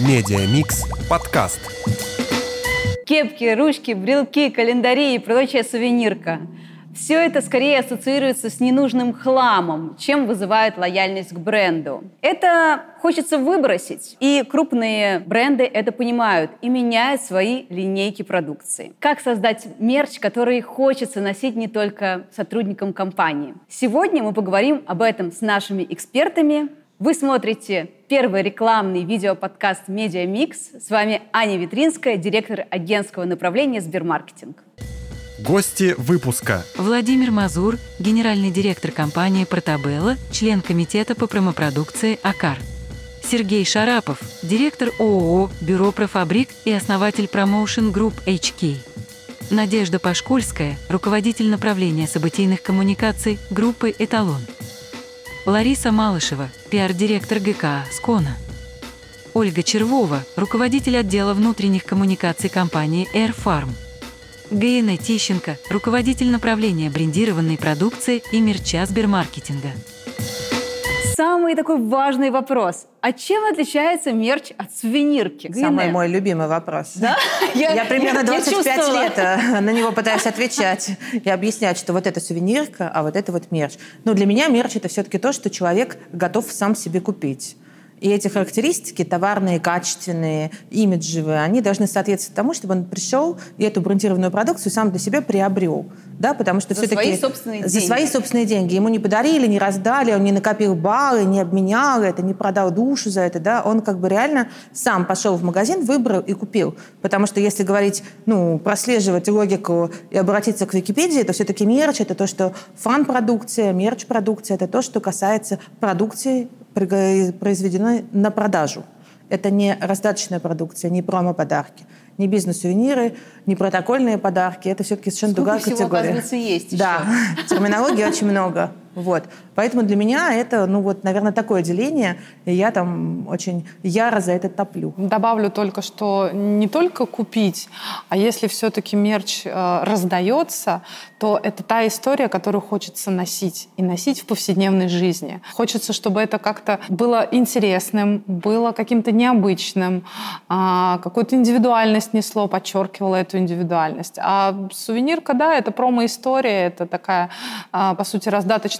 Media Mix подкаст. Кепки, ручки, брелки, календари и прочая сувенирка. Все это скорее ассоциируется с ненужным хламом, чем вызывает лояльность к бренду. Это хочется выбросить, и крупные бренды это понимают и меняют свои линейки продукции. Как создать мерч, который хочется носить не только сотрудникам компании? Сегодня мы поговорим об этом с нашими экспертами. Вы смотрите первый рекламный видеоподкаст «Media Mix». С вами Аня Витринская, директор агентского направления «Сбермаркетинг». Гости выпуска. Владимир Мазур, генеральный директор компании «Portobello», член комитета по промопродукции «АКАР». Сергей Шарапов, директор ООО «Бюро профабрик» и основатель Promotion Group HK. Надежда Пашкульская, руководитель направления событийных коммуникаций группы «Эталон». Лариса Малышева, пиар-директор ГК «Скона». Ольга Червова, руководитель отдела внутренних коммуникаций компании Air Farm. Гаина Тищенко, руководитель направления брендированной продукции и мерча Сбермаркетинга. Самый такой важный вопрос. А чем отличается мерч от сувенирки? Самый Гайне? мой любимый вопрос. Да? Я, примерно я 25 чувствовала. лет э, на него пытаюсь отвечать и объяснять, что вот это сувенирка, а вот это вот мерч. Но для меня мерч это все-таки то, что человек готов сам себе купить. И эти характеристики, товарные, качественные, имиджевые, они должны соответствовать тому, чтобы он пришел и эту брендированную продукцию сам для себя приобрел. Да, потому что За все-таки... свои собственные За деньги. свои собственные деньги. Ему не подарили, не раздали, он не накопил баллы, не обменял это, не продал душу за это. Да? Он как бы реально сам пошел в магазин, выбрал и купил. Потому что если говорить, ну, прослеживать логику и обратиться к Википедии, то все-таки мерч — это то, что фан-продукция, мерч-продукция — это то, что касается продукции, произведенной на продажу. Это не раздаточная продукция, не промо-подарки, не бизнес-сувениры, не протокольные подарки. Это все-таки совершенно Сколько другая всего, категория. оказывается, есть Да, терминологии очень много. Вот. Поэтому для меня это, ну вот, наверное, такое деление, и я там очень яро за это топлю. Добавлю только, что не только купить, а если все-таки мерч э, раздается, то это та история, которую хочется носить и носить в повседневной жизни. Хочется, чтобы это как-то было интересным, было каким-то необычным, а, какую-то индивидуальность несло, подчеркивало эту индивидуальность. А сувенирка, да, это промо-история, это такая, а, по сути,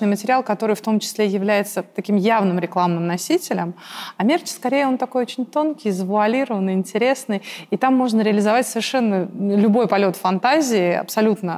раздаточный материал, который в том числе является таким явным рекламным носителем. А мерч, скорее, он такой очень тонкий, завуалированный, интересный. И там можно реализовать совершенно любой полет фантазии, абсолютно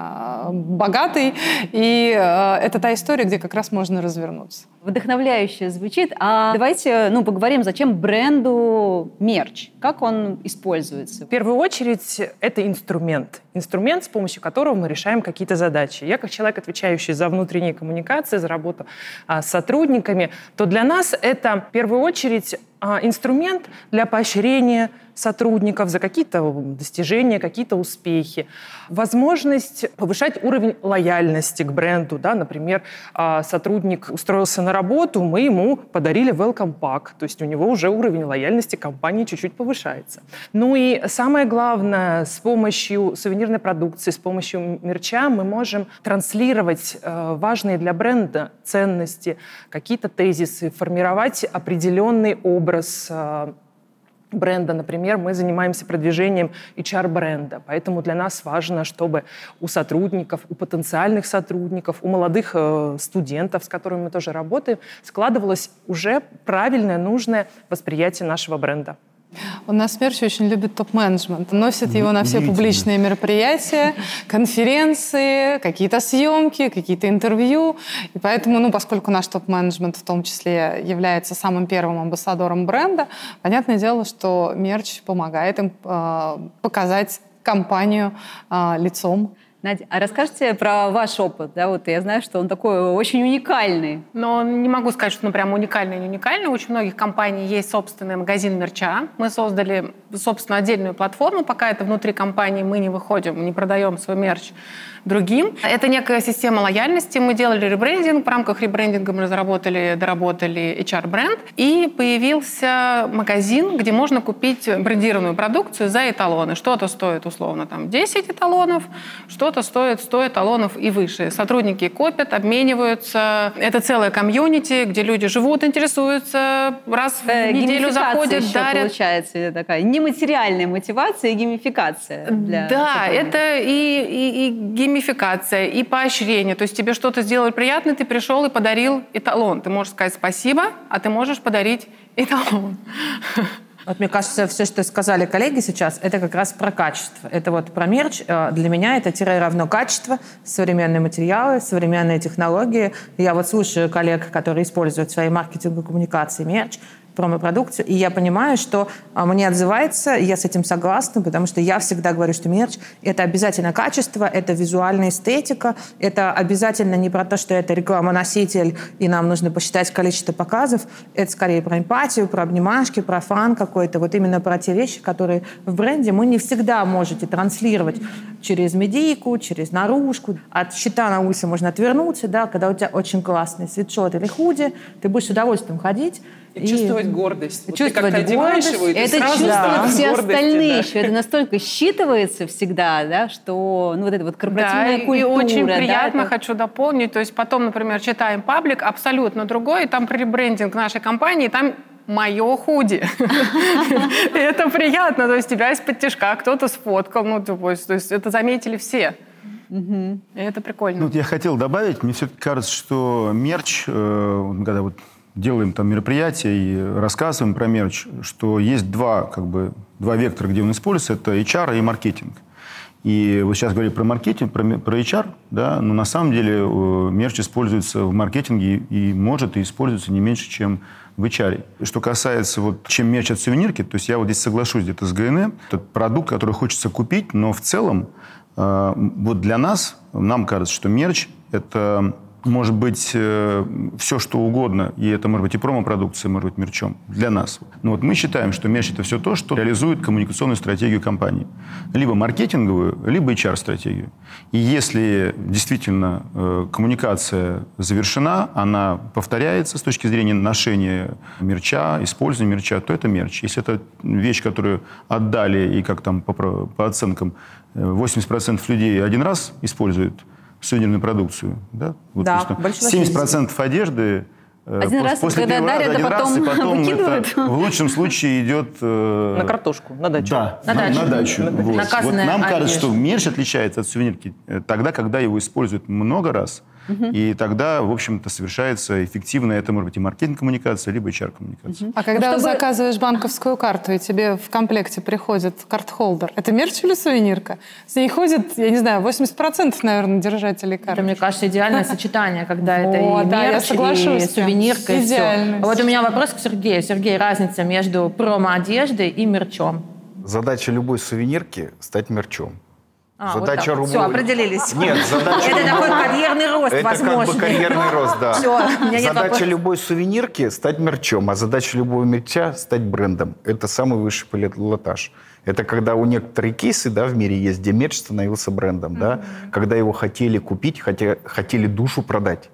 э, богатый. И э, это та история, где как раз можно развернуться. Вдохновляюще звучит. А давайте ну, поговорим, зачем бренду мерч? Как он используется? В первую очередь это инструмент. Инструмент, с помощью которого мы решаем какие-то задачи. Я как человек, отвечающий за внутренние коммуникации, за работу а, с сотрудниками, то для нас это в первую очередь инструмент для поощрения сотрудников за какие-то достижения, какие-то успехи. Возможность повышать уровень лояльности к бренду. Да? Например, а, сотрудник устроился на работу, мы ему подарили welcome pack, то есть у него уже уровень лояльности компании чуть-чуть повышается. Ну и самое главное, с помощью сувенирной продукции, с помощью мерча мы можем транслировать э, важные для бренда ценности, какие-то тезисы, формировать определенный образ э, бренда, например, мы занимаемся продвижением HR-бренда, поэтому для нас важно, чтобы у сотрудников, у потенциальных сотрудников, у молодых э, студентов, с которыми мы тоже работаем, складывалось уже правильное, нужное восприятие нашего бренда. У нас мерч очень любит топ-менеджмент. Носит его на все публичные мероприятия, конференции, какие-то съемки, какие-то интервью. И поэтому, ну, поскольку наш топ-менеджмент в том числе является самым первым амбассадором бренда, понятное дело, что мерч помогает им э, показать компанию э, лицом. Надя, а расскажите про ваш опыт. Да, вот я знаю, что он такой очень уникальный. Но не могу сказать, что он прям уникальный не уникальный. У очень многих компаний есть собственный магазин мерча. Мы создали, собственно, отдельную платформу. Пока это внутри компании, мы не выходим, не продаем свой мерч другим. Это некая система лояльности. Мы делали ребрендинг. В рамках ребрендинга мы разработали, доработали HR-бренд. И появился магазин, где можно купить брендированную продукцию за эталоны. Что-то стоит условно там 10 эталонов, что-то стоит 100 эталонов и выше. Сотрудники копят, обмениваются. Это целая комьюнити, где люди живут, интересуются, раз в Э, неделю заходят, еще дарят. получается такая нематериальная мотивация и геймификация. Для Да, это и, и, и геймификация, и поощрение. То есть тебе что-то сделали приятное, ты пришел и подарил эталон. Ты можешь сказать спасибо, а ты можешь подарить эталон. Вот мне кажется, все, что сказали коллеги сейчас, это как раз про качество. Это вот про мерч. Э, Для меня это тире равно качество, современные материалы, современные технологии. Я вот слушаю коллег, которые используют в своей маркетинговой коммуникации мерч, промо-продукцию, и я понимаю, что а, мне отзывается, я с этим согласна, потому что я всегда говорю, что мерч — это обязательно качество, это визуальная эстетика, это обязательно не про то, что это реклама-носитель, и нам нужно посчитать количество показов, это скорее про эмпатию, про обнимашки, про фан какой-то, вот именно про те вещи, которые в бренде мы не всегда можете транслировать через медийку, через наружку. От щита на улице можно отвернуться, да, когда у тебя очень классный свитшот или худи, ты будешь с удовольствием ходить, И чувствовать гордость. Вот ты чувствовать как-то одеваешь гордость. его, и ты это сразу чувствуют все остальные да. еще. Это настолько считывается всегда, да, что ну, вот эта вот корпоративная Да, и культура. очень да, приятно, это- хочу дополнить. То есть потом, например, читаем паблик абсолютно другой, и там ребрендинг нашей компании, там мое худи. И это приятно, то есть тебя из-под тяжка кто-то сфоткал, ну, то есть то есть это заметили все. И это прикольно. Ну, вот я хотел добавить, мне все-таки кажется, что мерч, э, когда вот делаем там мероприятия и рассказываем про мерч, что есть два, как бы, два вектора, где он используется, это HR и маркетинг. И вот сейчас говорили про маркетинг, про, про HR, да, но на самом деле э, мерч используется в маркетинге и может и используется не меньше, чем в HR. Что касается вот чем мерч от сувенирки, то есть я вот здесь соглашусь где-то с ГН, это продукт, который хочется купить, но в целом э, вот для нас, нам кажется, что мерч – это может быть все, что угодно, и это может быть и промо-продукция, может быть мерчом для нас. Но вот мы считаем, что мерч – это все то, что реализует коммуникационную стратегию компании. Либо маркетинговую, либо HR-стратегию. И если действительно э, коммуникация завершена, она повторяется с точки зрения ношения мерча, использования мерча, то это мерч. Если это вещь, которую отдали, и как там по, по оценкам э, 80% людей один раз используют сувенирную продукцию, да? Вот, Да, большое 70% одежды э, Один пос- раз, после когда первого раза дарят, а один раз, потом и потом выкидывают? это в лучшем случае идет... э, На картошку, на дачу. Да, На на, дачу. на дачу. На Вот. Вот нам кажется, одежда. что мерч отличается от сувенирки э, тогда, когда его используют много раз, и тогда, в общем-то, совершается эффективная, это может быть и маркетинг-коммуникация, либо HR-коммуникация. А когда чтобы- заказываешь банковскую карту, и тебе в комплекте приходит карт-холдер, это мерч или сувенирка? С ней ходит, я не знаю, 80% наверное, держателей Это, карты. мне кажется, идеальное сочетание, когда это и мерч, и сувенирка, и все. Вот у меня вопрос к Сергею. Сергей, разница между промо-одеждой и мерчом? Задача любой сувенирки – стать мерчом. А, Задача вот. рубо- Все, определились. Нет, задача... Это такой карьерный рост Это возможный. как бы карьерный рост, да. Все, Задача любой сувенирки – стать мерчом, а задача любого мерча – стать брендом. Это самый высший пилотаж. Это когда у некоторых кейсы да, в мире есть, где мерч становился брендом. Да? Когда его хотели купить, хотя, хотели душу продать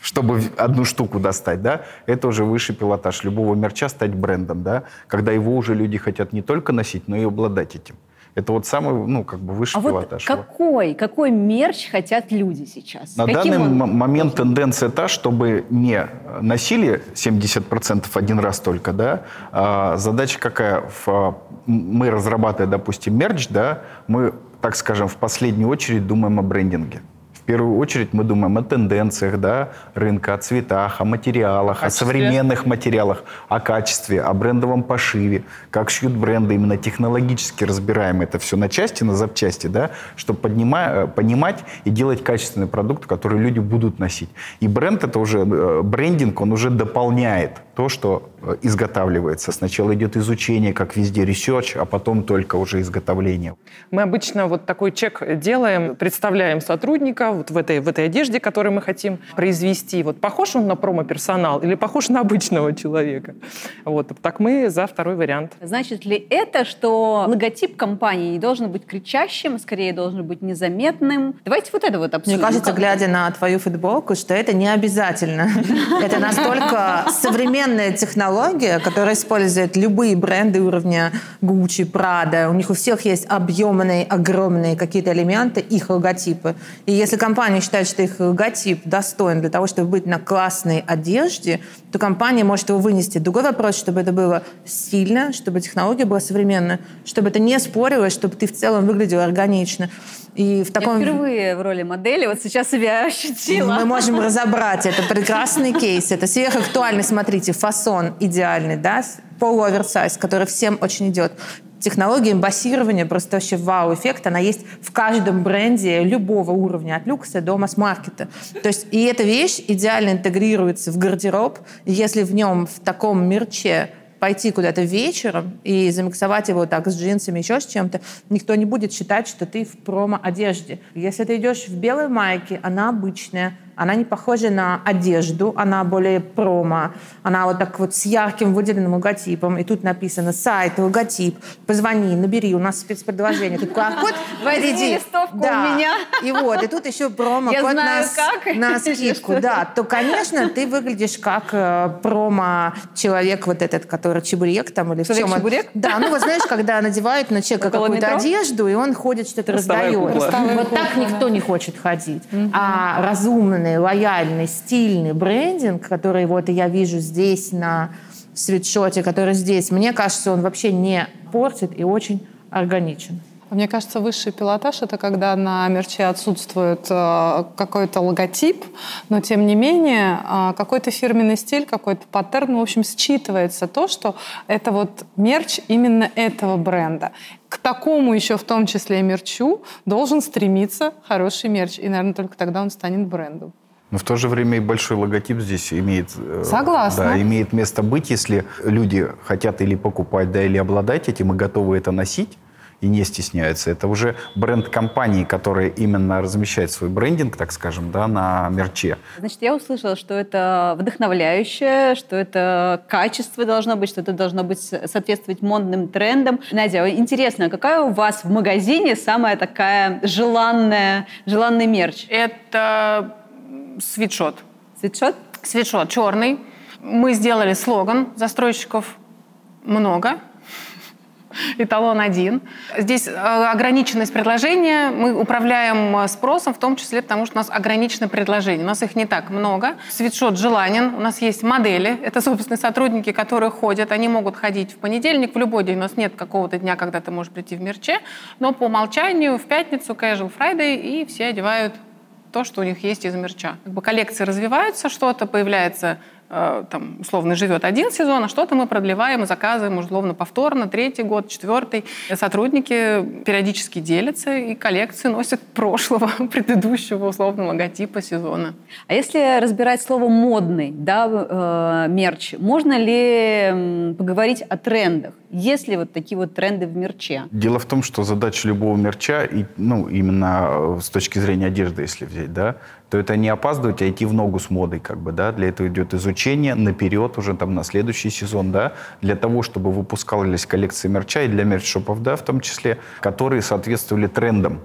чтобы одну штуку достать, да, это уже высший пилотаж любого мерча стать брендом, да, когда его уже люди хотят не только носить, но и обладать этим. Это вот самый, ну, как бы высший А вот пилотаж. Вот. какой, какой мерч хотят люди сейчас? На Каким данный он момент тенденция та, чтобы не носили 70% один раз только, да. А задача какая? В, а, мы разрабатывая, допустим, мерч, да, мы, так скажем, в последнюю очередь думаем о брендинге. В первую очередь мы думаем о тенденциях да, рынка, о цветах, о материалах, о Качестве. современных материалах, о качестве, о брендовом пошиве, как шьют бренды, именно технологически разбираем это все на части, на запчасти, да, чтобы поднима- э, понимать и делать качественный продукт, который люди будут носить. И бренд это уже, э, брендинг, он уже дополняет то, что э, изготавливается. Сначала идет изучение, как везде, research, а потом только уже изготовление. Мы обычно вот такой чек делаем, представляем сотрудника, вот в этой, в этой одежде, которую мы хотим произвести. Вот похож он на промо-персонал или похож на обычного человека? Вот, так мы за второй вариант. Значит ли это, что логотип компании не должен быть кричащим, скорее должен быть незаметным? Давайте вот это вот обсудим. Мне кажется, глядя на твою футболку, что это не обязательно. Это настолько современная технология, которая использует любые бренды уровня Gucci, Prada. У них у всех есть объемные, огромные какие-то элементы, их логотипы. И если компания считает, что их логотип достоин для того, чтобы быть на классной одежде, то компания может его вынести. Другой вопрос, чтобы это было стильно, чтобы технология была современная, чтобы это не спорилось, чтобы ты в целом выглядел органично. И в таком... Я впервые в роли модели вот сейчас себя ощутила. Мы можем разобрать. Это прекрасный кейс. Это сверхактуальный, смотрите, фасон идеальный, да, полуоверсайз, который всем очень идет. Технология эмбассирования, просто вообще вау-эффект, она есть в каждом бренде любого уровня, от люкса до масс-маркета. То есть и эта вещь идеально интегрируется в гардероб, если в нем в таком мерче пойти куда-то вечером и замиксовать его так с джинсами, еще с чем-то, никто не будет считать, что ты в промо-одежде. Если ты идешь в белой майке, она обычная, она не похожа на одежду, она более промо, она вот так вот с ярким выделенным логотипом, и тут написано сайт, логотип, позвони, набери, у нас спецпредложение, тут QR-код, Возьми листовку да. у меня. И вот, и тут еще промо, Я код знаю, на, как. на скидку, да, то, конечно, ты выглядишь как э, промо-человек вот этот, который чебурек там или в чем Человек-чебурек? Да, ну вот знаешь, когда надевают на человека Около какую-то метро? одежду, и он ходит, что-то раздает. Вот так никто не хочет ходить. А разумный, лояльный, стильный брендинг, который вот я вижу здесь на свитшоте, который здесь, мне кажется, он вообще не портит и очень органичен. Мне кажется, высший пилотаж — это когда на мерче отсутствует э, какой-то логотип, но тем не менее э, какой-то фирменный стиль, какой-то паттерн, в общем, считывается то, что это вот мерч именно этого бренда. К такому еще в том числе и мерчу должен стремиться хороший мерч, и, наверное, только тогда он станет брендом. Но в то же время и большой логотип здесь имеет, э, Согласна. да, имеет место быть, если люди хотят или покупать, да, или обладать этим и готовы это носить и не стесняются. Это уже бренд компании, которая именно размещает свой брендинг, так скажем, да, на мерче. Значит, я услышала, что это вдохновляющее, что это качество должно быть, что это должно быть соответствовать модным трендам. Надя, интересно, а какая у вас в магазине самая такая желанная, желанный мерч? Это свитшот. Свитшот? Свитшот черный. Мы сделали слоган застройщиков много. Эталон один. Здесь э, ограниченность предложения. Мы управляем э, спросом, в том числе потому, что у нас ограничено предложение. У нас их не так много. Свитшот желанен. У нас есть модели. Это, собственно, сотрудники, которые ходят. Они могут ходить в понедельник, в любой день. У нас нет какого-то дня, когда ты можешь прийти в мерче. Но по умолчанию в пятницу casual Friday и все одевают то, что у них есть из мерча. Как бы коллекции развиваются, что-то появляется, там, условно, живет один сезон, а что-то мы продлеваем и заказываем, условно, повторно, третий год, четвертый. Сотрудники периодически делятся, и коллекции носят прошлого, предыдущего, условно, логотипа сезона. А если разбирать слово «модный», да, э, мерч, можно ли поговорить о трендах? Есть ли вот такие вот тренды в мерче? Дело в том, что задача любого мерча, и, ну, именно э, с точки зрения одежды, если взять, да, то это не опаздывать, а идти в ногу с модой, как бы, да. Для этого идет изучение наперед уже там на следующий сезон, да, для того, чтобы выпускались коллекции мерча и для мерч-шопов, да, в том числе, которые соответствовали трендам.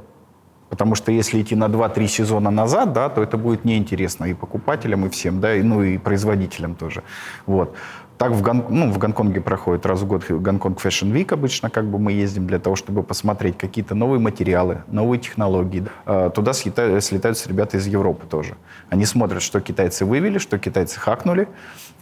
Потому что если идти на 2-3 сезона назад, да, то это будет неинтересно и покупателям, и всем, да, и, ну и производителям тоже. Вот. Так в, Гон- ну, в Гонконге проходит раз в год Гонконг Fashion Week обычно, как бы мы ездим для того, чтобы посмотреть какие-то новые материалы, новые технологии. Э, Туда слета- слетаются ребята из Европы тоже. Они смотрят, что китайцы вывели, что китайцы хакнули,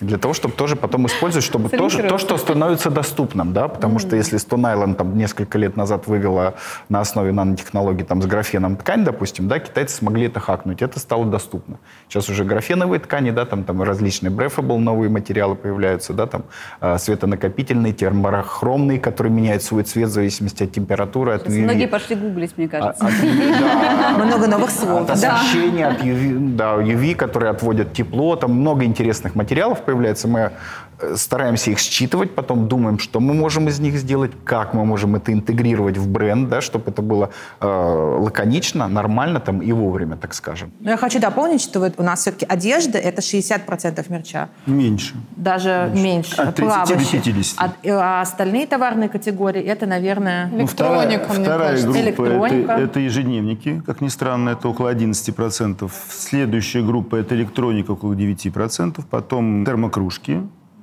для того, чтобы тоже потом использовать, чтобы тоже, то, что становится доступным, да, потому что если Stone Island там несколько лет назад вывела на основе нанотехнологий там с графеном ткань, допустим, да, китайцы смогли это хакнуть, это стало доступно. Сейчас уже графеновые ткани, да, там, там различные breathable новые материалы появляются, да, там э, светонакопительные, терморохромные, которые меняют свой цвет в зависимости от температуры, от UV. многие пошли гуглить, мне А- кажется. от UV, да. Много новых слов. От освещения, от UV, да, UV, которые отводят тепло, там много интересных материалов появляется. Мы стараемся их считывать, потом думаем, что мы можем из них сделать, как мы можем это интегрировать в бренд, да, чтобы это было э, лаконично, нормально там и вовремя, так скажем. Но я хочу дополнить, что вот у нас все-таки одежда – это 60% мерча. Меньше. Даже меньше. От 30 до плавающих. 50. А, а остальные товарные категории – это, наверное, Ну, вторая, Электроника, мне вторая кажется. группа Электроника. это, это ежедневники, как ни странно, это около 11%. Следующая группа это электроника, около 9%. Потом термокружки,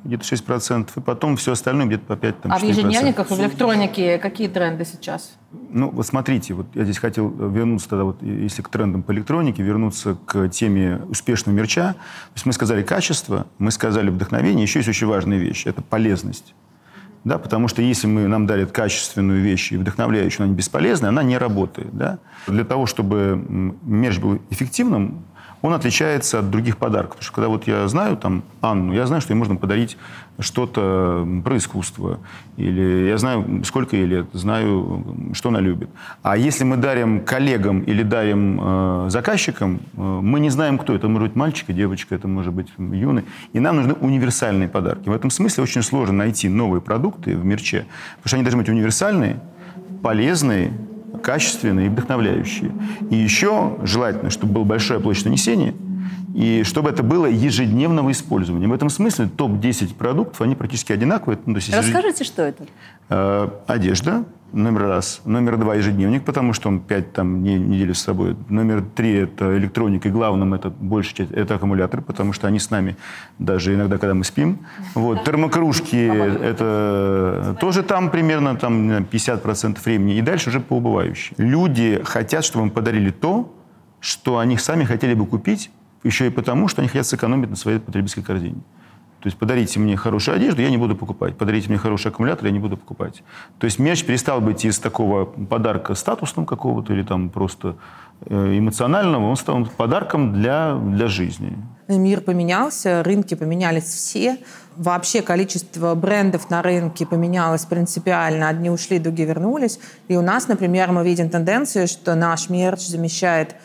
где-то 6%. И потом все остальное где-то по 5 там, А в 4%. ежедневниках и в электронике какие тренды сейчас? Ну, вот смотрите, вот я здесь хотел вернуться тогда, вот, если к трендам по электронике, вернуться к теме успешного мерча. То есть мы сказали качество, мы сказали вдохновение, еще есть очень важная вещь – это полезность. Да, потому что если мы, нам дарят качественную вещь и вдохновляющую, она не бесполезная, она не работает. Да? Для того, чтобы мерч был эффективным, он отличается от других подарков. Потому что когда вот я знаю там Анну, я знаю, что ей можно подарить что-то про искусство. Или я знаю, сколько ей лет, знаю, что она любит. А если мы дарим коллегам или дарим э, заказчикам, э, мы не знаем, кто. Это может быть мальчик и девочка, это может быть юный. И нам нужны универсальные подарки. В этом смысле очень сложно найти новые продукты в мерче, потому что они должны быть универсальные, полезные, качественные и вдохновляющие. И еще желательно, чтобы было большое площадь нанесения, и чтобы это было ежедневного использования. В этом смысле топ-10 продуктов, они практически одинаковые. Ну, есть ежед- Расскажите, что это? Э, одежда, номер раз. Номер два – ежедневник, потому что он пять там, не, недель с собой. Номер три – это электроника, и главным это большая часть – это аккумуляторы, потому что они с нами даже иногда, когда мы спим. Вот. Термокружки – это тоже там примерно там, не знаю, 50% времени, и дальше уже по убывающей. Люди хотят, чтобы им подарили то, что они сами хотели бы купить, еще и потому, что они хотят сэкономить на своей потребительской корзине. То есть подарите мне хорошую одежду, я не буду покупать. Подарите мне хороший аккумулятор, я не буду покупать. То есть мерч перестал быть из такого подарка статусным какого-то или там просто э, эмоционального, он стал подарком для, для жизни. Мир поменялся, рынки поменялись все. Вообще количество брендов на рынке поменялось принципиально. Одни ушли, другие вернулись. И у нас, например, мы видим тенденцию, что наш мерч замещает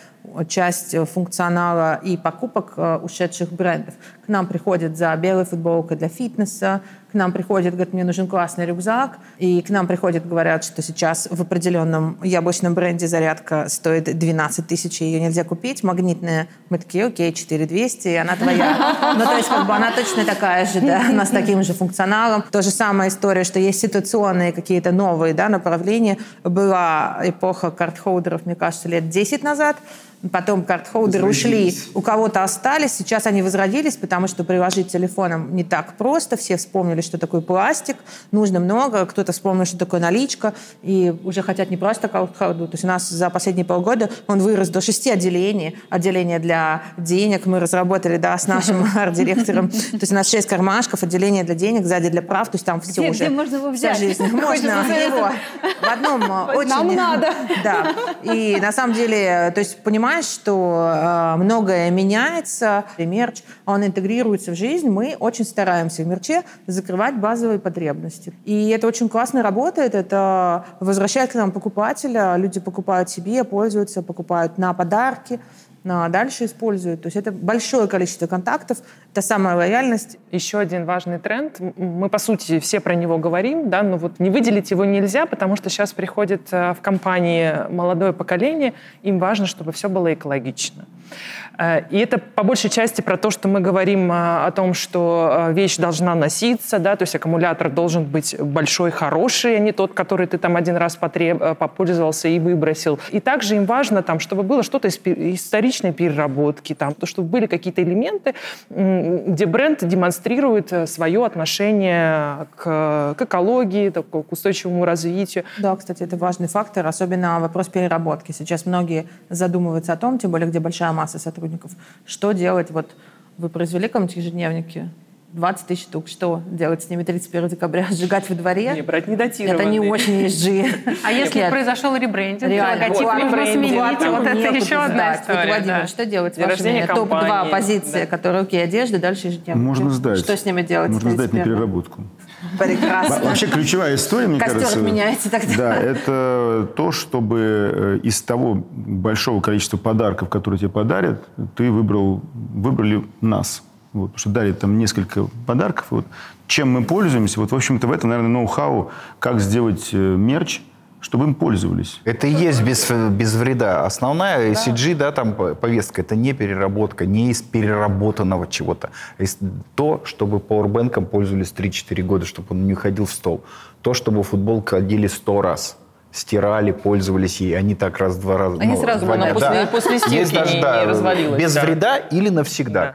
часть функционала и покупок э, ушедших брендов. К нам приходят за белой футболкой для фитнеса, к нам приходят, говорят, мне нужен классный рюкзак, и к нам приходят, говорят, что сейчас в определенном яблочном бренде зарядка стоит 12 тысяч, ее нельзя купить, магнитная. Мы такие, окей, 4200, и она твоя. Ну, то есть, как бы она точно такая же, да, она с таким же функционалом. То же самая история, что есть ситуационные какие-то новые, да, направления. Была эпоха карт-холдеров, мне кажется, лет 10 назад, Потом карт-холдеры ушли, у кого-то остались, сейчас они возродились, потому что приложить телефоном не так просто. Все вспомнили, что такое пластик, нужно много, кто-то вспомнил, что такое наличка, и уже хотят не просто карт-холдер. То есть у нас за последние полгода он вырос до шести отделений. Отделение для денег мы разработали, да, с нашим арт-директором. То есть у нас шесть кармашков, отделение для денег, сзади для прав, то есть там все Где- уже. где можно его взять? жизнь. Можно его в одном очень... Нам надо. Да. И на самом деле, то есть понимаешь, что э, многое меняется, и мерч, он интегрируется в жизнь, мы очень стараемся в мерче закрывать базовые потребности. И это очень классно работает, это возвращает к нам покупателя, люди покупают себе, пользуются, покупают на подарки, дальше используют. То есть это большое количество контактов, это самая лояльность. Еще один важный тренд. Мы, по сути, все про него говорим, да, но вот не выделить его нельзя, потому что сейчас приходит э, в компании молодое поколение, им важно, чтобы все было экологично. Э, И это по большей части про то, что мы говорим э, о том, что вещь должна носиться, да, то есть аккумулятор должен быть большой, хороший, а не тот, который ты там один раз потреб- попользовался и выбросил. И также им важно, там, чтобы было что-то из историчной переработки, там, то, чтобы были какие-то элементы, где бренд демонстрирует э, свое отношение к, к экологии, такое, к устойчивому развитию. Да, кстати, это важный фактор, особенно вопрос переработки. Сейчас многие задумываются о том, тем более, где большая масса сотрудников, что делать. Вот вы произвели каком-нибудь ежедневнике 20 тысяч штук, что делать с ними 31 декабря? Сжигать во дворе? Не брать недатированные. Это не очень ESG. А если произошел ребрендинг, логотип Вот, нужно сменить, Вот, это еще одна история. Владимир, что делать вашими рождения топ-2 компании, позиции, которые, окей, одежда, дальше ежедневники? Можно сдать. Что с ними делать? Можно сдать на 31? переработку. Прекрасно. Во- Вообще ключевая история, мне Костер кажется... отменяется тогда. Да, это то, чтобы э, из того большого количества подарков, которые тебе подарят, ты выбрал, выбрали нас. Вот, потому что дарит там несколько подарков. Вот, чем мы пользуемся, вот, в общем-то, в этом, наверное, ноу-хау, как сделать э, мерч, чтобы им пользовались. Это и есть без, без вреда. Основная CG, да, там по- повестка, это не переработка, не из переработанного чего-то. а то, чтобы пауэрбэнком пользовались 3-4 года, чтобы он не ходил в стол. То, чтобы футболку одели 100 раз стирали, пользовались ей, они так раз-два раза. Они сразу воняют. она после- после стирки Есть даже, не- да, не развалилась, Без да. вреда или навсегда.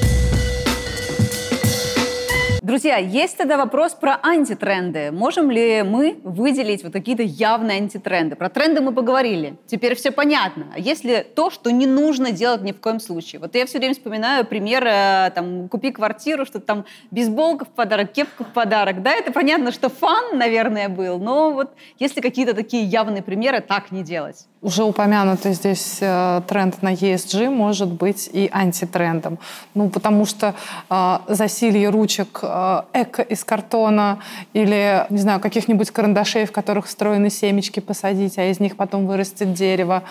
Друзья, есть тогда вопрос про антитренды. Можем ли мы выделить вот какие-то явные антитренды? Про тренды мы поговорили. Теперь все понятно. А если то, что не нужно делать ни в коем случае? Вот я все время вспоминаю пример, э, там, купи квартиру, что там бейсболка в подарок, кепка в подарок. Да, это понятно, что фан, наверное, был, но вот если какие-то такие явные примеры, так не делать. Уже упомянутый здесь э, тренд на ESG может быть и антитрендом. Ну, потому что э, засилье ручек э, эко из картона или, не знаю, каких-нибудь карандашей, в которых встроены семечки посадить, а из них потом вырастет дерево,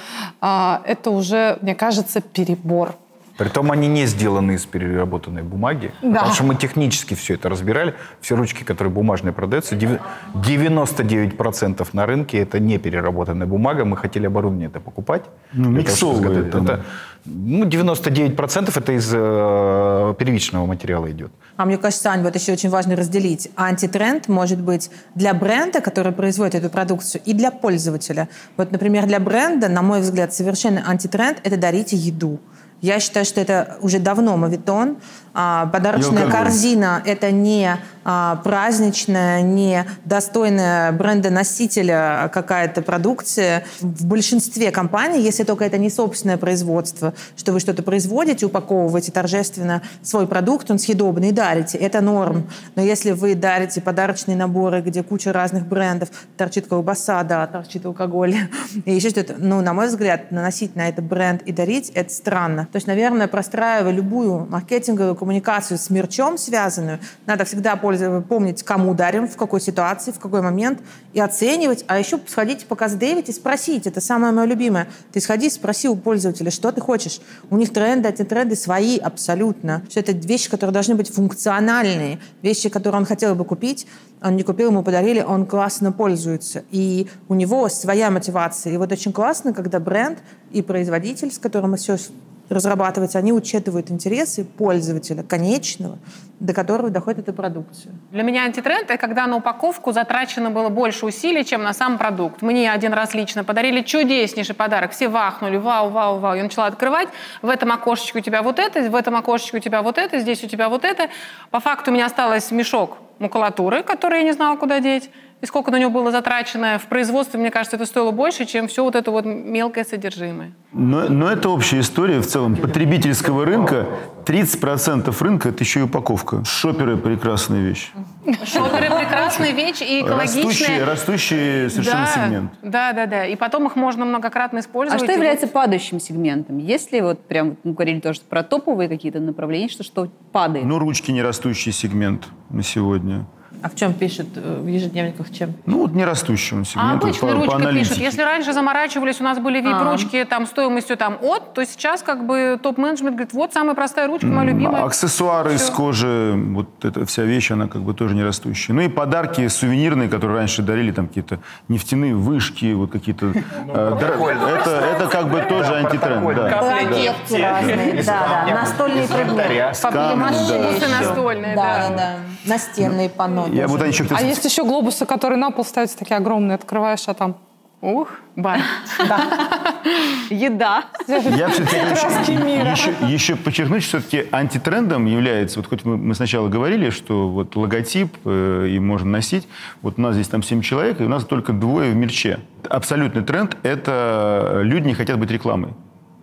э, это уже, мне кажется, перебор. Притом они не сделаны из переработанной бумаги. Да. Потому что мы технически все это разбирали. Все ручки, которые бумажные продаются, деви- 99% на рынке это не переработанная бумага. Мы хотели оборудование это покупать. Ну, изготовить. там. Это, ну, 99% это из э, первичного материала идет. А мне кажется, Ань, вот еще очень важно разделить. Антитренд может быть для бренда, который производит эту продукцию, и для пользователя. Вот, например, для бренда, на мой взгляд, совершенно антитренд – это дарите еду. Я считаю, что это уже давно мавитон. А, Подарочная корзина – это не праздничная, не достойная бренда-носителя какая-то продукция. В большинстве компаний, если только это не собственное производство, что вы что-то производите, упаковываете торжественно свой продукт, он съедобный, и дарите. Это норм. Но если вы дарите подарочные наборы, где куча разных брендов, торчит колбаса, да, торчит алкоголь, и еще что-то, ну, на мой взгляд, наносить на это бренд и дарить – это странно. То есть, наверное, простраивая любую маркетинговую коммуникацию с мерчом связанную, надо всегда пользоваться, помнить, кому дарим, в какой ситуации, в какой момент, и оценивать. А еще сходить в показ Дэвид и спросить. Это самое мое любимое. Ты сходи, спроси у пользователя, что ты хочешь. У них тренды, эти тренды свои абсолютно. Что это вещи, которые должны быть функциональные. Вещи, которые он хотел бы купить, он не купил, ему подарили, он классно пользуется. И у него своя мотивация. И вот очень классно, когда бренд и производитель, с которым все разрабатывается, они учитывают интересы пользователя, конечного, до которого доходит эта продукция. Для меня антитренд – это когда на упаковку затрачено было больше усилий, чем на сам продукт. Мне один раз лично подарили чудеснейший подарок. Все вахнули, вау, вау, вау. Я начала открывать. В этом окошечке у тебя вот это, в этом окошечке у тебя вот это, здесь у тебя вот это. По факту у меня осталось мешок макулатуры, который я не знала, куда деть. И сколько на него было затрачено в производстве, мне кажется, это стоило больше, чем все вот это вот мелкое содержимое. Но, но это общая история в целом потребительского рынка. 30% рынка – это еще и упаковка. Шоперы – прекрасная вещь. Шоперы прекрасная вещь и Растущий, экологичная. растущий совершенно да, сегмент. Да, да, да. И потом их можно многократно А использовать. что И является падающим сегментом? Есть ли вот прям, мы говорили тоже про топовые какие-то направления, что что падает? Ну, ручки не растущий сегмент на сегодня. А в чем пишут э, в ежедневниках, чем? Ну, вот не растущий он А сегмент. вот обычно по- по пишут. Если раньше заморачивались, у нас были вип-ручки там стоимостью там от, то сейчас как бы топ-менеджмент говорит, вот самая простая ручка, моя любимая. Аксессуары из кожи, вот эта вся вещь, она как бы тоже не растущая. Ну и подарки сувенирные, которые раньше дарили, там какие-то нефтяные вышки, вот какие-то... э, дор- это, как бы тоже антитренд. да. Плакетки разные, да, да, настольные предметы. Бусы настольные, Да, да. да, да. Настенные панно. Я вот еще хотел А есть еще глобусы, которые на пол ставятся такие огромные, открываешь, а там Ух, бар. Еда. Я все-таки еще, еще, еще подчеркнуть, что все-таки антитрендом является, вот хоть мы, мы сначала говорили, что вот логотип э, и можно носить, вот у нас здесь там 7 человек, и у нас только двое в мерче. Абсолютный тренд – это люди не хотят быть рекламой.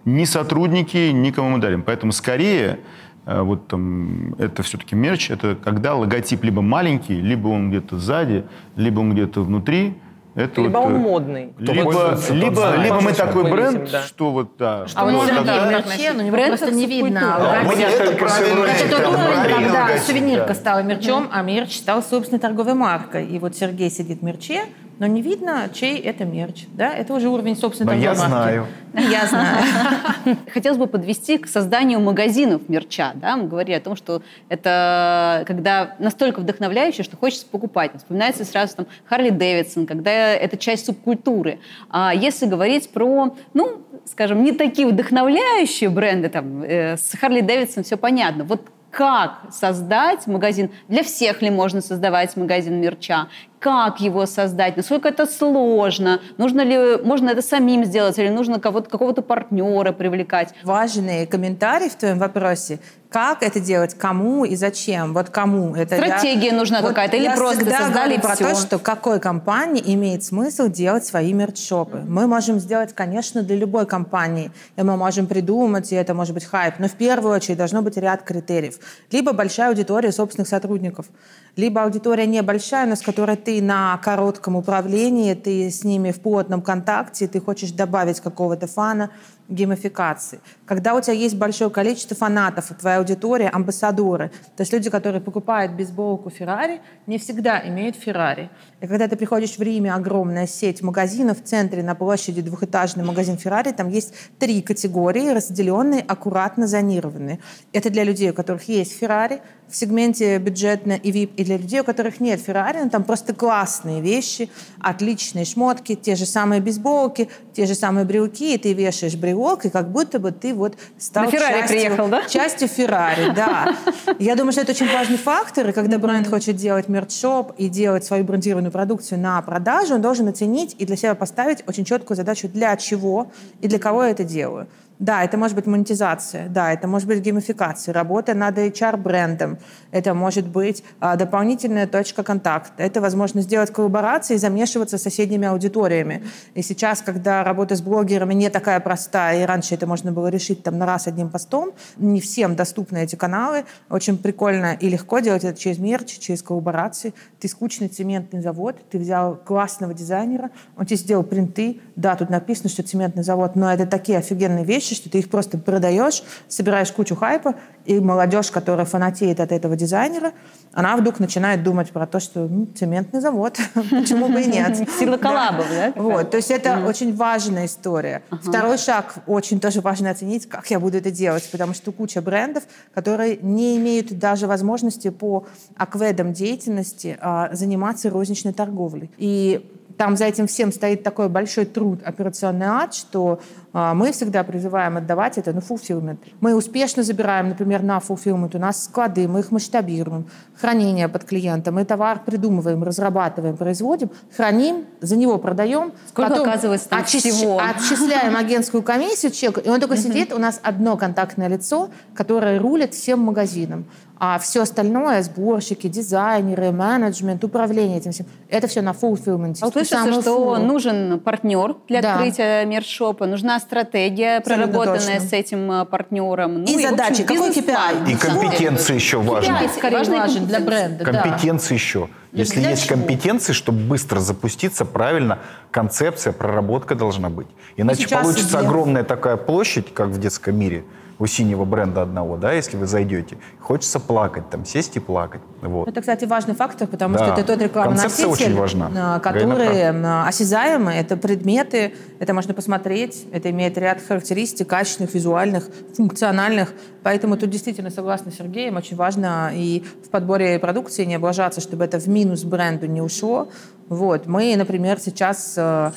Ни сотрудники, никому мы дарим. Поэтому скорее вот там, это все-таки мерч, это когда логотип либо маленький, либо он где-то сзади, либо он где-то внутри. Это Либо вот, он э, модный. Либо, либо, знает. либо мы такой бренд, видим, да. что вот, да. А вот вот сюда тогда- так мерче, но Бренд просто не видно. Мы это правильно Это говорим, когда сувенирка да. стала мерчом, а мерч стал собственной торговой маркой. И вот Сергей сидит в мерче, но не видно, чей это мерч. Да? Это уже уровень собственной Но я марки. знаю. И я знаю. Хотелось бы подвести к созданию магазинов мерча. Да? Мы говорили о том, что это когда настолько вдохновляюще, что хочется покупать. Вспоминается сразу там Харли Дэвидсон, когда это часть субкультуры. А если говорить про, ну, скажем, не такие вдохновляющие бренды, там, э, с Харли Дэвидсон все понятно. Вот как создать магазин, для всех ли можно создавать магазин мерча, как его создать, насколько это сложно, нужно ли, можно это самим сделать или нужно кого-то, какого-то партнера привлекать. Важный комментарий в твоем вопросе. Как это делать, кому и зачем? Вот кому это Стратегия я, нужна вот какая-то или я просто всегда создали говорю про всё? то, что какой компании имеет смысл делать свои мерч-шопы. Мы можем сделать, конечно, для любой компании, и мы можем придумать, и это может быть хайп, но в первую очередь должно быть ряд критериев. Либо большая аудитория собственных сотрудников, либо аудитория небольшая, но с которой ты на коротком управлении, ты с ними в плотном контакте, ты хочешь добавить какого-то фана, геймификации. Когда у тебя есть большое количество фанатов, и твоя аудитория, амбассадоры, то есть люди, которые покупают бейсболку Феррари, не всегда имеют Феррари. И когда ты приходишь в Риме, огромная сеть магазинов, в центре на площади двухэтажный магазин Феррари, там есть три категории, разделенные, аккуратно зонированные. Это для людей, у которых есть Феррари, в сегменте бюджетно и VIP, и для людей, у которых нет Феррари, но там просто классные вещи, отличные шмотки, те же самые бейсболки, те же самые брелки, и ты вешаешь брелок, и как будто бы ты вот стал На Феррари частью, приехал, да? частью Феррари, да. Я думаю, что это очень важный фактор, и когда бренд хочет делать мерч-шоп и делать свою брендированную продукцию на продажу, он должен оценить и для себя поставить очень четкую задачу, для чего и для кого я это делаю. Да, это может быть монетизация, да, это может быть геймификация, работа над HR-брендом, это может быть а, дополнительная точка контакта, это возможно сделать коллаборации и замешиваться с соседними аудиториями. И сейчас, когда работа с блогерами не такая простая, и раньше это можно было решить там на раз одним постом, не всем доступны эти каналы, очень прикольно и легко делать это через мерч, через коллаборации. Ты скучный цементный завод, ты взял классного дизайнера, он тебе сделал принты, да, тут написано, что цементный завод, но это такие офигенные вещи, что ты их просто продаешь, собираешь кучу хайпа, и молодежь, которая фанатеет от этого дизайнера, она вдруг начинает думать про то, что ну, цементный завод, почему бы и нет. Сила коллабов, да? Вот, то есть это очень важная история. Второй шаг очень тоже важно оценить, как я буду это делать, потому что куча брендов, которые не имеют даже возможности по акведам деятельности а, заниматься розничной торговлей. И там за этим всем стоит такой большой труд, операционный ад, что мы всегда призываем отдавать это на fulfillment. Мы успешно забираем, например, на fulfillment. У нас склады, мы их масштабируем, хранение под клиентом. Мы товар придумываем, разрабатываем, производим, храним, за него продаем. Сколько, потом оказывается, там отчис- всего? Отчисляем агентскую комиссию человеку, и он только сидит, у нас одно контактное лицо, которое рулит всем магазином. А все остальное, сборщики, дизайнеры, менеджмент, управление этим всем, это все на fulfillment. А Услышится, Самую что нужен партнер для Да. открытия мерч-шопа, нужна стратегия, Абсолютно проработанная точно. с этим э, партнером. Ну И общем, задачи. Какой бизнес-план. KPI? И компетенции еще важны. KPI скорее Важные важен для компетенции. бренда. да. Компетенции еще. Если для есть чего? компетенции, чтобы быстро запуститься, правильно, концепция, проработка должна быть. Иначе получится идея. огромная такая площадь, как в детском мире, у синего бренда одного, да, если вы зайдете. Хочется плакать, там, сесть и плакать. Вот. Это, кстати, важный фактор, потому Да. что это тот рекламный Концепция носитель, очень важна. а, который а, осязаемый, это предметы, это можно посмотреть, это имеет ряд характеристик качественных, визуальных, функциональных. Поэтому тут действительно согласна с Сергеем, очень важно и в подборе продукции не облажаться, чтобы это в минус бренду не ушло. Вот. Мы, например, сейчас э,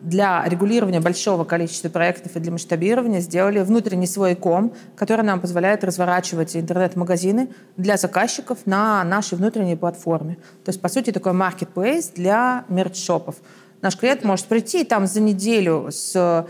для регулирования большого количества проектов и для масштабирования сделали внутренний свой ком, который нам позволяет разворачивать интернет-магазины для заказчиков на нашей внутренней платформе. То есть, по сути, такой marketplace для мерч-шопов. Наш клиент может прийти и там за неделю с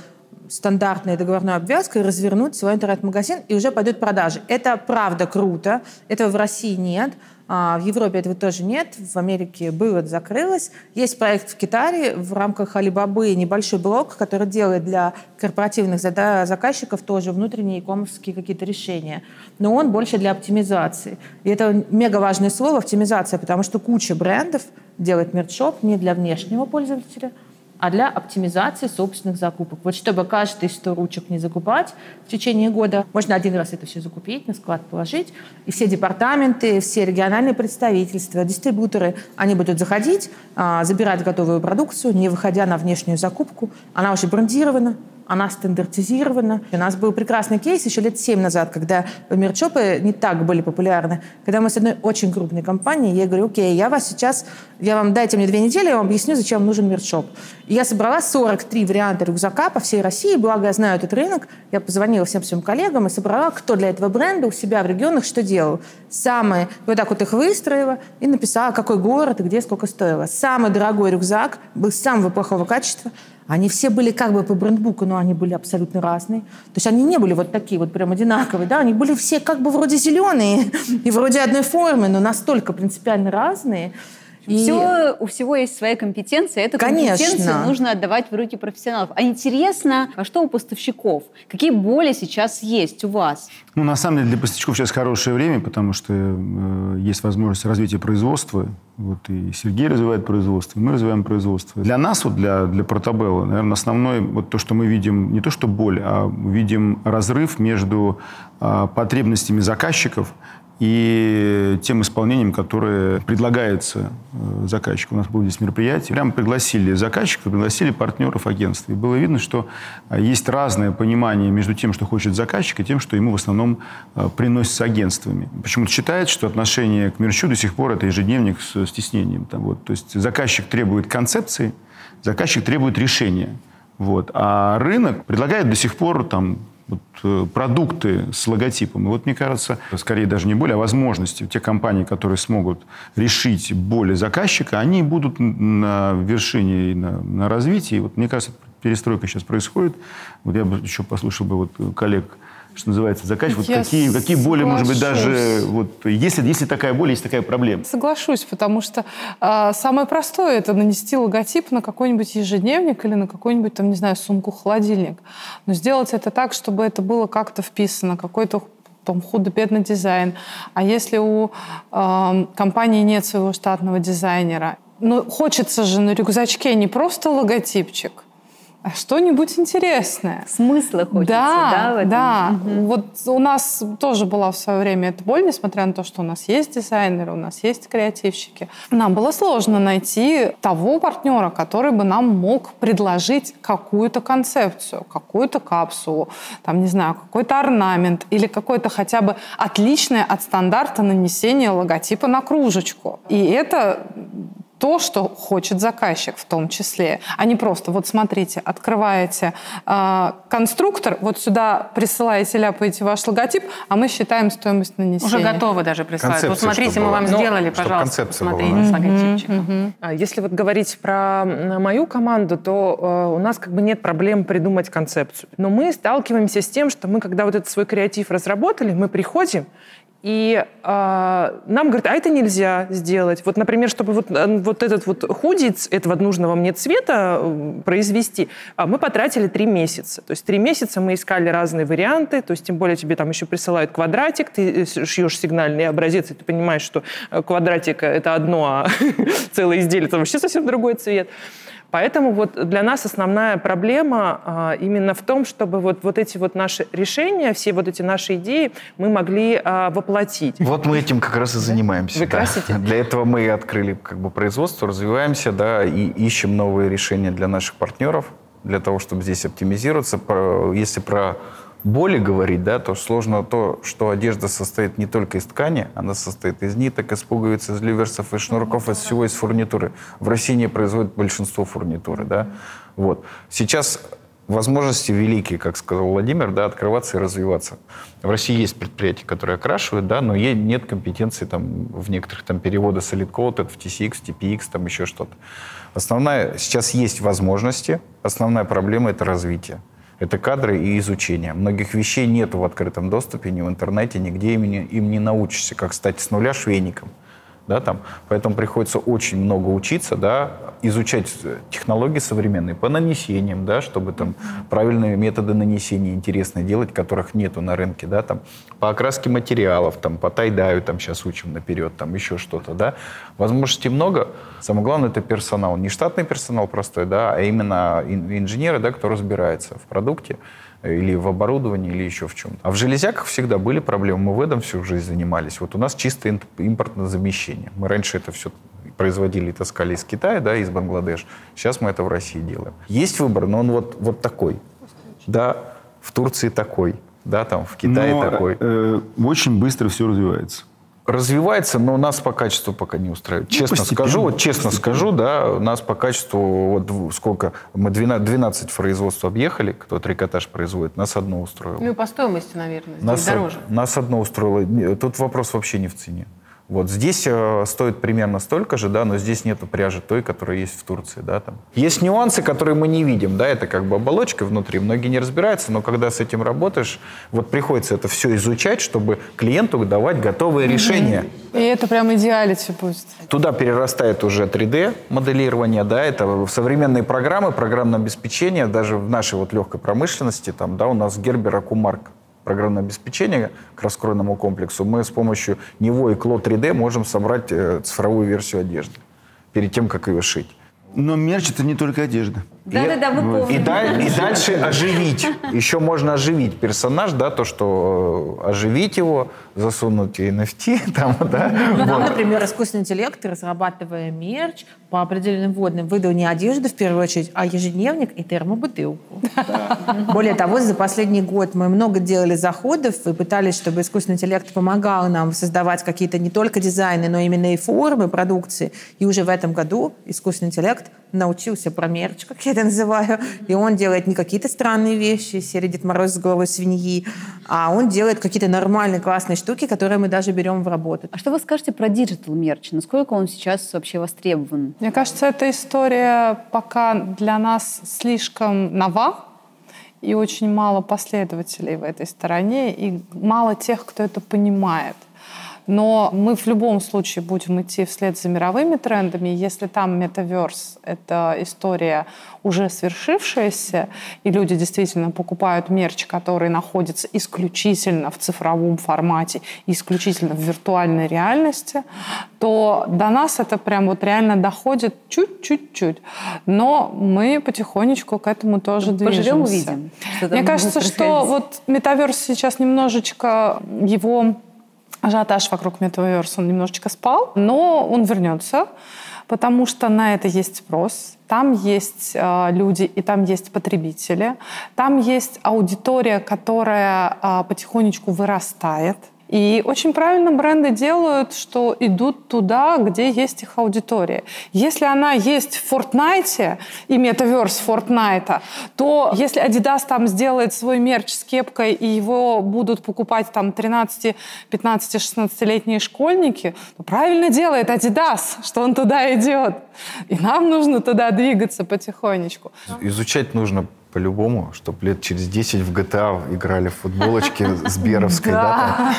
стандартной договорной обвязкой развернуть свой интернет-магазин, и уже пойдут продажи. Это правда круто. Этого в России нет. А, В Европе этого тоже нет. В Америке было, закрылось. Есть проект в Китае в рамках Алибабы небольшой блок, который делает для корпоративных заказчиков тоже внутренние коммерческие какие-то решения. Но он больше для оптимизации. И это мега важное слово оптимизация, потому что куча брендов делает мерчшоп не для внешнего пользователя, а для оптимизации собственных закупок. Вот чтобы каждый 100 ручек не закупать в течение года, можно один раз это все закупить, на склад положить, и все департаменты, все региональные представительства, дистрибьюторы, они будут заходить, а, забирать готовую продукцию, не выходя на внешнюю закупку. Она уже брендирована, она стандартизирована. У нас был прекрасный кейс еще лет семь назад, когда мерчопы не так были популярны. Когда мы с одной очень крупной компанией, я говорю, окей, я вас сейчас, я вам дайте мне две недели, я вам объясню, зачем нужен мерчоп. И я собрала 43 варианта рюкзака по всей России, благо я знаю этот рынок. Я позвонила всем своим коллегам и собрала, кто для этого бренда у себя в регионах что делал. Самые, вот так вот их выстроила и написала, какой город и где сколько стоило. Самый дорогой рюкзак был самого плохого качества, они все были как бы по брендбуку, но они были абсолютно разные. То есть они не были вот такие вот прям одинаковые, да, они были все как бы вроде зеленые и вроде одной формы, но настолько принципиально разные. И... Все, у всего есть своя компетенция. Эту Конечно. компетенцию нужно отдавать в руки профессионалов. А интересно, а что у поставщиков? Какие боли сейчас есть у вас? Ну, на самом деле, для поставщиков сейчас хорошее время, потому что э, есть возможность развития производства. Вот и Сергей развивает производство, и мы развиваем производство. Для нас, вот для, для Протабелла, наверное, основное вот то, что мы видим, не то что боль, а видим разрыв между э, потребностями заказчиков и тем исполнением, которое предлагается э, заказчику. У нас было здесь мероприятие. Прямо пригласили заказчиков, пригласили партнеров агентства. И было видно, что э, есть разное понимание между тем, что хочет заказчик, и тем, что ему в основном э, приносится агентствами. Почему-то считается, что отношение к мерчу до сих пор это ежедневник с стеснением. Там, вот. То есть заказчик требует концепции, заказчик требует решения. Вот. А рынок предлагает до сих пор там, вот, э, продукты с логотипом. И вот мне кажется, скорее даже не боль, а возможности. Те компании, которые смогут решить боли заказчика, они будут на вершине и на, на развитии. Вот мне кажется, перестройка сейчас происходит. Вот я бы еще послушал бы вот коллег что называется, заканчивать. Вот какие, какие боли, может быть, даже... Вот, если, если такая боль, есть такая проблема. Соглашусь, потому что э, самое простое – это нанести логотип на какой-нибудь ежедневник или на какой-нибудь, там, не знаю, сумку-холодильник. Но сделать это так, чтобы это было как-то вписано, какой-то там худо-бедный дизайн. А если у э, компании нет своего штатного дизайнера, ну, хочется же на рюкзачке не просто логотипчик, что-нибудь интересное. Смысла хочется, да? Да, да. Угу. Вот у нас тоже была в свое время эта боль, несмотря на то, что у нас есть дизайнеры, у нас есть креативщики. Нам было сложно найти того партнера, который бы нам мог предложить какую-то концепцию, какую-то капсулу, там, не знаю, какой-то орнамент или какое-то хотя бы отличное от стандарта нанесение логотипа на кружечку. И это то, что хочет заказчик в том числе, а не просто, вот смотрите, открываете э, конструктор, вот сюда присылаете, ляпаете ваш логотип, а мы считаем стоимость нанесения. Уже готовы даже присылать. вот смотрите, мы вам была. сделали, ну, пожалуйста, посмотрите была. с логотипчиком. Mm-hmm. Если вот говорить про мою команду, то э, у нас как бы нет проблем придумать концепцию. Но мы сталкиваемся с тем, что мы, когда вот этот свой креатив разработали, мы приходим, и э, нам говорят, а это нельзя сделать. Вот, например, чтобы вот, э, вот этот вот худи этого нужного мне цвета э, произвести, а мы потратили три месяца. То есть три месяца мы искали разные варианты, то есть тем более тебе там еще присылают квадратик, ты э, шьешь сигнальный образец, и ты понимаешь, что квадратик это одно, а целое изделие это вообще совсем другой цвет. Поэтому вот для нас основная проблема а, именно в том, чтобы вот, вот эти вот наши решения, все вот эти наши идеи мы могли а, воплотить. Вот мы этим как раз и занимаемся. Вы да. Для этого мы открыли как бы производство, развиваемся, да, и ищем новые решения для наших партнеров, для того, чтобы здесь оптимизироваться. Если про боли говорить, да, то сложно то, что одежда состоит не только из ткани, она состоит из ниток, из пуговиц, из ливерсов, из шнурков, из всего, из фурнитуры. В России не производят большинство фурнитуры, да. Вот. Сейчас возможности великие, как сказал Владимир, да, открываться и развиваться. В России есть предприятия, которые окрашивают, да, но нет компетенции там, в некоторых там, перевода Solid Coated в TCX, TPX, там еще что-то. Основная, сейчас есть возможности, основная проблема — это развитие. Это кадры и изучение. Многих вещей нет в открытом доступе, ни в интернете, нигде им не, им не научишься, как стать с нуля швейником. Да, там. Поэтому приходится очень много учиться, да, изучать технологии современные по нанесениям, да, чтобы там правильные методы нанесения интересные делать, которых нету на рынке, да, там, по окраске материалов, там, по тайдаю, там, сейчас учим наперед, там, еще что-то, да. Возможностей много. Самое главное, это персонал. Не штатный персонал простой, да, а именно инженеры, да, кто разбирается в продукте, или в оборудовании, или еще в чем-то. А в железяках всегда были проблемы. Мы в этом всю жизнь занимались. Вот у нас чисто импортное замещение. Мы раньше это все производили и таскали из Китая, да, из Бангладеш. Сейчас мы это в России делаем. Есть выбор, но он вот, вот такой. Да, в Турции такой, да, там в Китае но, такой. Э, очень быстро все развивается развивается, но нас по качеству пока не устраивает. Ну, честно скажу, вот честно скажу, да, нас по качеству, вот сколько, мы 12, 12 производств объехали, кто трикотаж производит, нас одно устроило. Ну и по стоимости, наверное, нас, дороже. Нас одно устроило. Тут вопрос вообще не в цене. Вот здесь э, стоит примерно столько же, да, но здесь нету пряжи той, которая есть в Турции, да, там. Есть нюансы, которые мы не видим, да, это как бы оболочка внутри, многие не разбираются, но когда с этим работаешь, вот приходится это все изучать, чтобы клиенту давать готовые mm-hmm. решения. И это прям идеалити будет. Туда перерастает уже 3D моделирование, да, это современные программы, программное обеспечение, даже в нашей вот легкой промышленности, там, да, у нас Гербер Акумарк программное обеспечение к раскроенному комплексу, мы с помощью него и Cloud 3D можем собрать э, цифровую версию одежды перед тем, как ее шить. Но мерч это не только одежда. Да-да-да, мы помним. И, и дальше оживить. Еще можно оживить персонаж, да, то, что э, оживить его, засунуть NFT, там, да. Ну, вот. например, искусственный интеллект, разрабатывая мерч по определенным водным, выдал не одежду в первую очередь, а ежедневник и термобутылку. Более того, за последний год мы много делали заходов и пытались, чтобы искусственный интеллект помогал нам создавать какие-то не только дизайны, но именно и формы продукции. И уже в этом году искусственный интеллект научился про мерч, как я это называю, и он делает не какие-то странные вещи, серии Дед Мороз с головой свиньи, а он делает какие-то нормальные, классные штуки, которые мы даже берем в работу. А что вы скажете про digital мерч? Насколько он сейчас вообще востребован? Мне кажется, эта история пока для нас слишком нова, и очень мало последователей в этой стороне, и мало тех, кто это понимает. Но мы в любом случае будем идти вслед за мировыми трендами. Если там метаверс — это история уже свершившаяся, и люди действительно покупают мерч, который находится исключительно в цифровом формате, исключительно в виртуальной реальности, то до нас это прям вот реально доходит чуть-чуть-чуть. Но мы потихонечку к этому тоже движемся. Поживем, увидим. Мне кажется, что вот метаверс сейчас немножечко его ажиотаж вокруг Metaverse, он немножечко спал, но он вернется, потому что на это есть спрос. Там есть э, люди и там есть потребители. Там есть аудитория, которая э, потихонечку вырастает – и очень правильно бренды делают, что идут туда, где есть их аудитория. Если она есть в Fortnite и метаверс Fortnite, то если Adidas там сделает свой мерч с кепкой и его будут покупать там 13, 15, 16-летние школьники, то правильно делает Adidas, что он туда идет. И нам нужно туда двигаться потихонечку. Изучать нужно по-любому, чтобы лет через 10 в GTA играли в футболочки с Беровской. Да.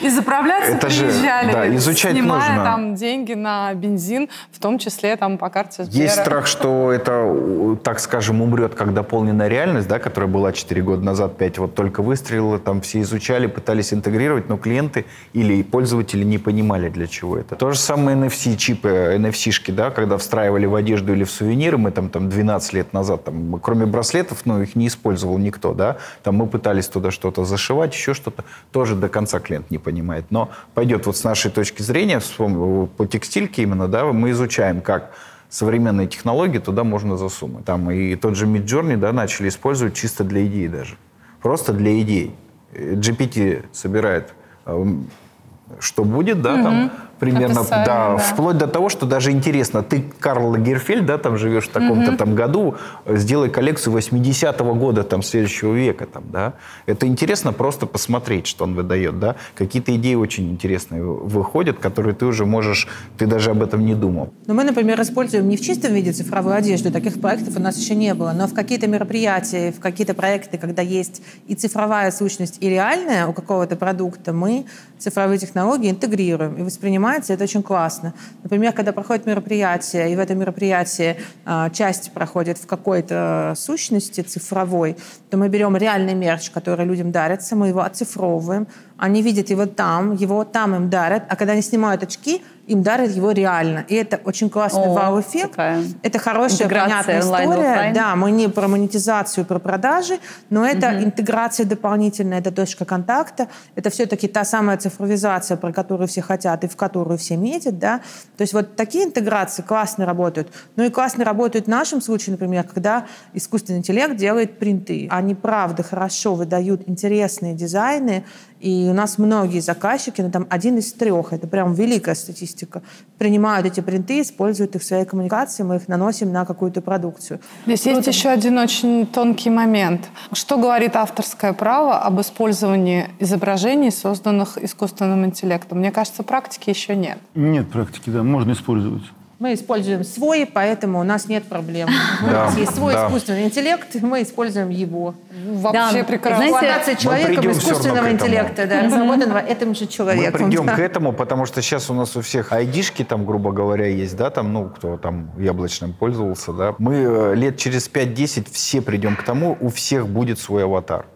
И заправляться приезжали, да, изучать нужно. там деньги на бензин, в том числе там по карте. Есть страх, что это, так скажем, умрет как дополненная реальность, да, которая была 4 года назад, 5, вот только выстрелила, там все изучали, пытались интегрировать, но клиенты или пользователи не понимали, для чего это. То же самое NFC-чипы, NFC-шки, да, когда встраивали в одежду или в сувениры, мы там, там 12 лет назад, там, кроме браслетов, браслетов, ну, их не использовал никто, да, там мы пытались туда что-то зашивать, еще что-то, тоже до конца клиент не понимает. Но пойдет вот с нашей точки зрения, по текстильке именно, да, мы изучаем, как современные технологии туда можно засунуть. Там и тот же Midjourney, да, начали использовать чисто для идей даже. Просто для идей. GPT собирает эм, что будет, да, угу. там примерно, да, да, вплоть до того, что даже интересно, ты Карл Лагерфельд, да, там живешь в таком-то угу. там году, сделай коллекцию 80-го года, там, следующего века, там, да. Это интересно просто посмотреть, что он выдает, да. Какие-то идеи очень интересные выходят, которые ты уже можешь, ты даже об этом не думал. Но мы, например, используем не в чистом виде цифровую одежду, таких проектов у нас еще не было, но в какие-то мероприятия, в какие-то проекты, когда есть и цифровая сущность, и реальная у какого-то продукта, мы цифровые технологии интегрируем и воспринимаем понимается, это очень классно. Например, когда проходит мероприятие, и в этом мероприятии э, часть проходит в какой-то сущности цифровой, то мы берем реальный мерч, который людям дарится, мы его оцифровываем, они видят его там, его там им дарят, а когда они снимают очки, им дарят его реально. И это очень классный О, вау-эффект. Это хорошая, понятная история. Да, мы не про монетизацию, про продажи, но это интеграция дополнительная, это точка контакта, это все-таки та самая цифровизация, про которую все хотят и в которую все метят, да. То есть вот такие интеграции классно работают. Ну и классно работают в нашем случае, например, когда искусственный интеллект делает принты. Они, правда, хорошо выдают интересные дизайны, и у нас многие заказчики, ну там один из трех, это прям великая статистика, принимают эти принты, используют их в своей коммуникации, мы их наносим на какую-то продукцию. Здесь есть еще один очень тонкий момент. Что говорит авторское право об использовании изображений, созданных искусственным интеллектом? Мне кажется, практики еще нет. Нет практики, да, можно использовать. Мы используем свой, поэтому у нас нет проблем. У Да, нас есть свой да. искусственный интеллект, мы используем его. Вообще Да, прекрасно. знаете, Эксплуатация придем всё искусственного равно к этому. интеллекта, да, разработанного этим же Мы человеком. придем да. к этому, потому что сейчас у нас у всех айдишки, там, грубо говоря, есть, да, там, ну, кто там яблочным пользовался, да. Мы э, лет через 5-10 все придем к тому, у всех будет свой аватар.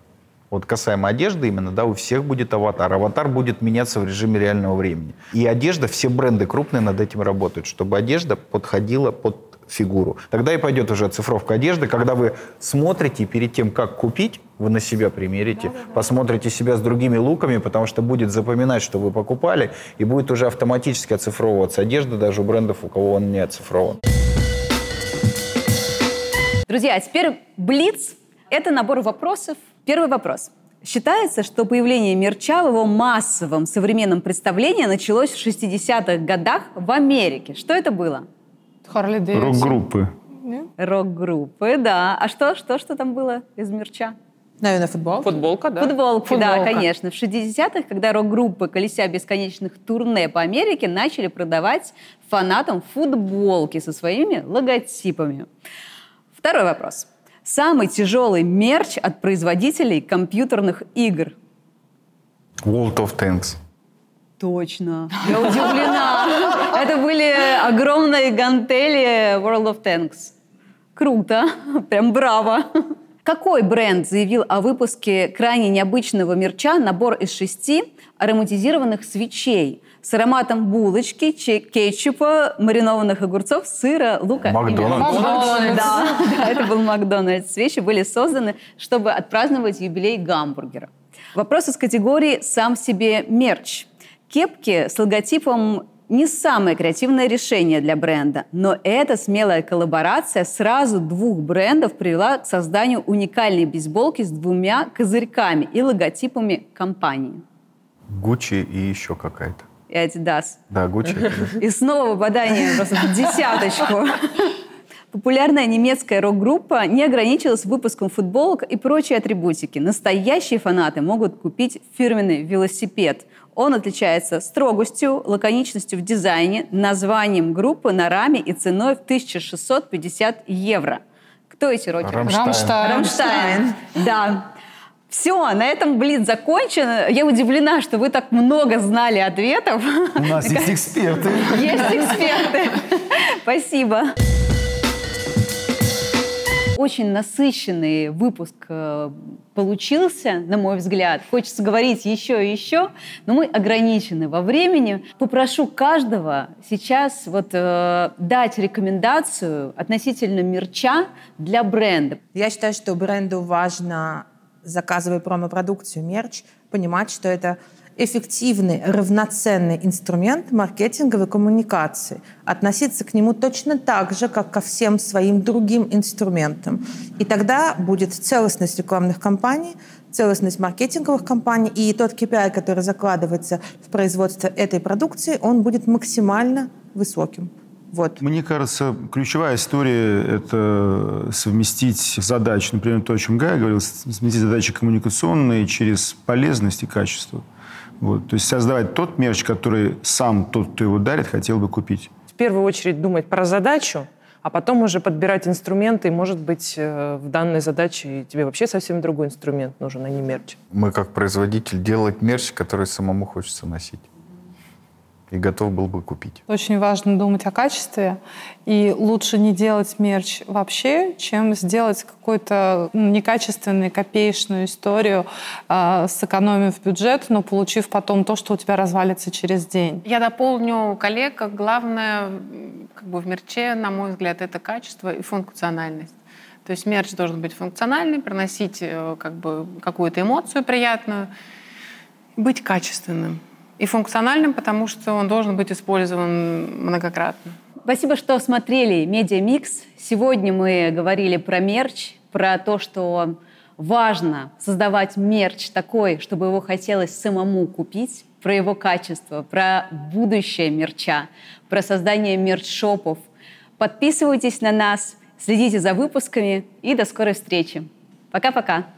Вот касаемо одежды именно, да, у всех будет аватар. Аватар будет меняться в режиме реального времени. И одежда, все бренды крупные над этим работают, чтобы одежда подходила под фигуру. Тогда и пойдет уже оцифровка одежды, когда вы смотрите перед тем, как купить, вы на себя примерите, посмотрите себя с другими луками, потому что будет запоминать, что вы покупали, и будет уже автоматически оцифровываться одежда даже у брендов, у кого он не оцифрован. Друзья, а теперь Блиц – это набор вопросов. Первый вопрос. Считается, что появление мерча в его массовом современном представлении началось в 60-х годах в Америке. Что это было? Харли Дэвидсон. Рок-группы. Рок-группы, да. А что, что, что там было из мерча? Наверное, футбол. Футболка, да? Футболки, да, Футболка. конечно. В 60-х, когда рок-группы, колеся бесконечных турне по Америке, начали продавать фанатам футболки со своими логотипами. Второй вопрос. Самый тяжелый мерч от производителей компьютерных игр. World of Tanks. Точно. Я удивлена. Это были огромные гантели World of Tanks. Круто. Прям браво. Какой бренд заявил о выпуске крайне необычного мерча набор из шести ароматизированных свечей с ароматом булочки, кетчупа, маринованных огурцов, сыра, лука Макдональдс. Макдональдс. Да, да, это был Макдональдс. Свечи были созданы, чтобы отпраздновать юбилей гамбургера. Вопрос из категории «Сам себе мерч». Кепки с логотипом не самое креативное решение для бренда, но эта смелая коллаборация сразу двух брендов привела к созданию уникальной бейсболки с двумя козырьками и логотипами компании. Гуччи и еще какая-то. И Adidas. Да, Гуччи. И снова попадание просто в десяточку. Популярная немецкая рок-группа не ограничилась выпуском футболок и прочей атрибутики. Настоящие фанаты могут купить фирменный велосипед. Он отличается строгостью, лаконичностью в дизайне, названием группы на раме и ценой в 1650 евро. Кто эти рокеры? Рамштайн. Рамштайн. Рамштайн. Да. Все, на этом Блиц закончен. Я удивлена, что вы так много знали ответов. У нас есть эксперты. Есть эксперты. Спасибо. Очень насыщенный выпуск э, получился, на мой взгляд. Хочется говорить еще и еще, но мы ограничены во времени. Попрошу каждого сейчас вот э, дать рекомендацию относительно мерча для бренда. Я считаю, что бренду важно, заказывая промо-продукцию, мерч, понимать, что это эффективный, равноценный инструмент маркетинговой коммуникации. Относиться к нему точно так же, как ко всем своим другим инструментам. И тогда будет целостность рекламных кампаний, целостность маркетинговых компаний, и тот KPI, который закладывается в производство этой продукции, он будет максимально высоким. Вот. Мне кажется, ключевая история – это совместить задачи, например, то, о чем Гая говорил, совместить задачи коммуникационные через полезность и качество. Вот. То есть создавать тот мерч, который сам тот, кто его дарит, хотел бы купить. В первую очередь думать про задачу, а потом уже подбирать инструменты, и, может быть, э, в данной задаче тебе вообще совсем другой инструмент нужен, а не мерч. Мы как производитель делать мерч, который самому хочется носить. И готов был бы купить. Очень важно думать о качестве, и лучше не делать мерч вообще, чем сделать какую-то ну, некачественную, копеечную историю, э, сэкономив бюджет, но получив потом то, что у тебя развалится через день. Я дополню коллег, как главное как бы в мерче, на мой взгляд, это качество и функциональность. То есть мерч должен быть функциональный, приносить э, как бы какую-то эмоцию приятную, быть качественным и функциональным, потому что он должен быть использован многократно. Спасибо, что смотрели «Media Mix». Сегодня мы говорили про мерч, про то, что важно создавать мерч такой, чтобы его хотелось самому купить, про его качество, про будущее мерча, про создание мерч-шопов. Подписывайтесь на нас, следите за выпусками и до скорой встречи. Пока-пока.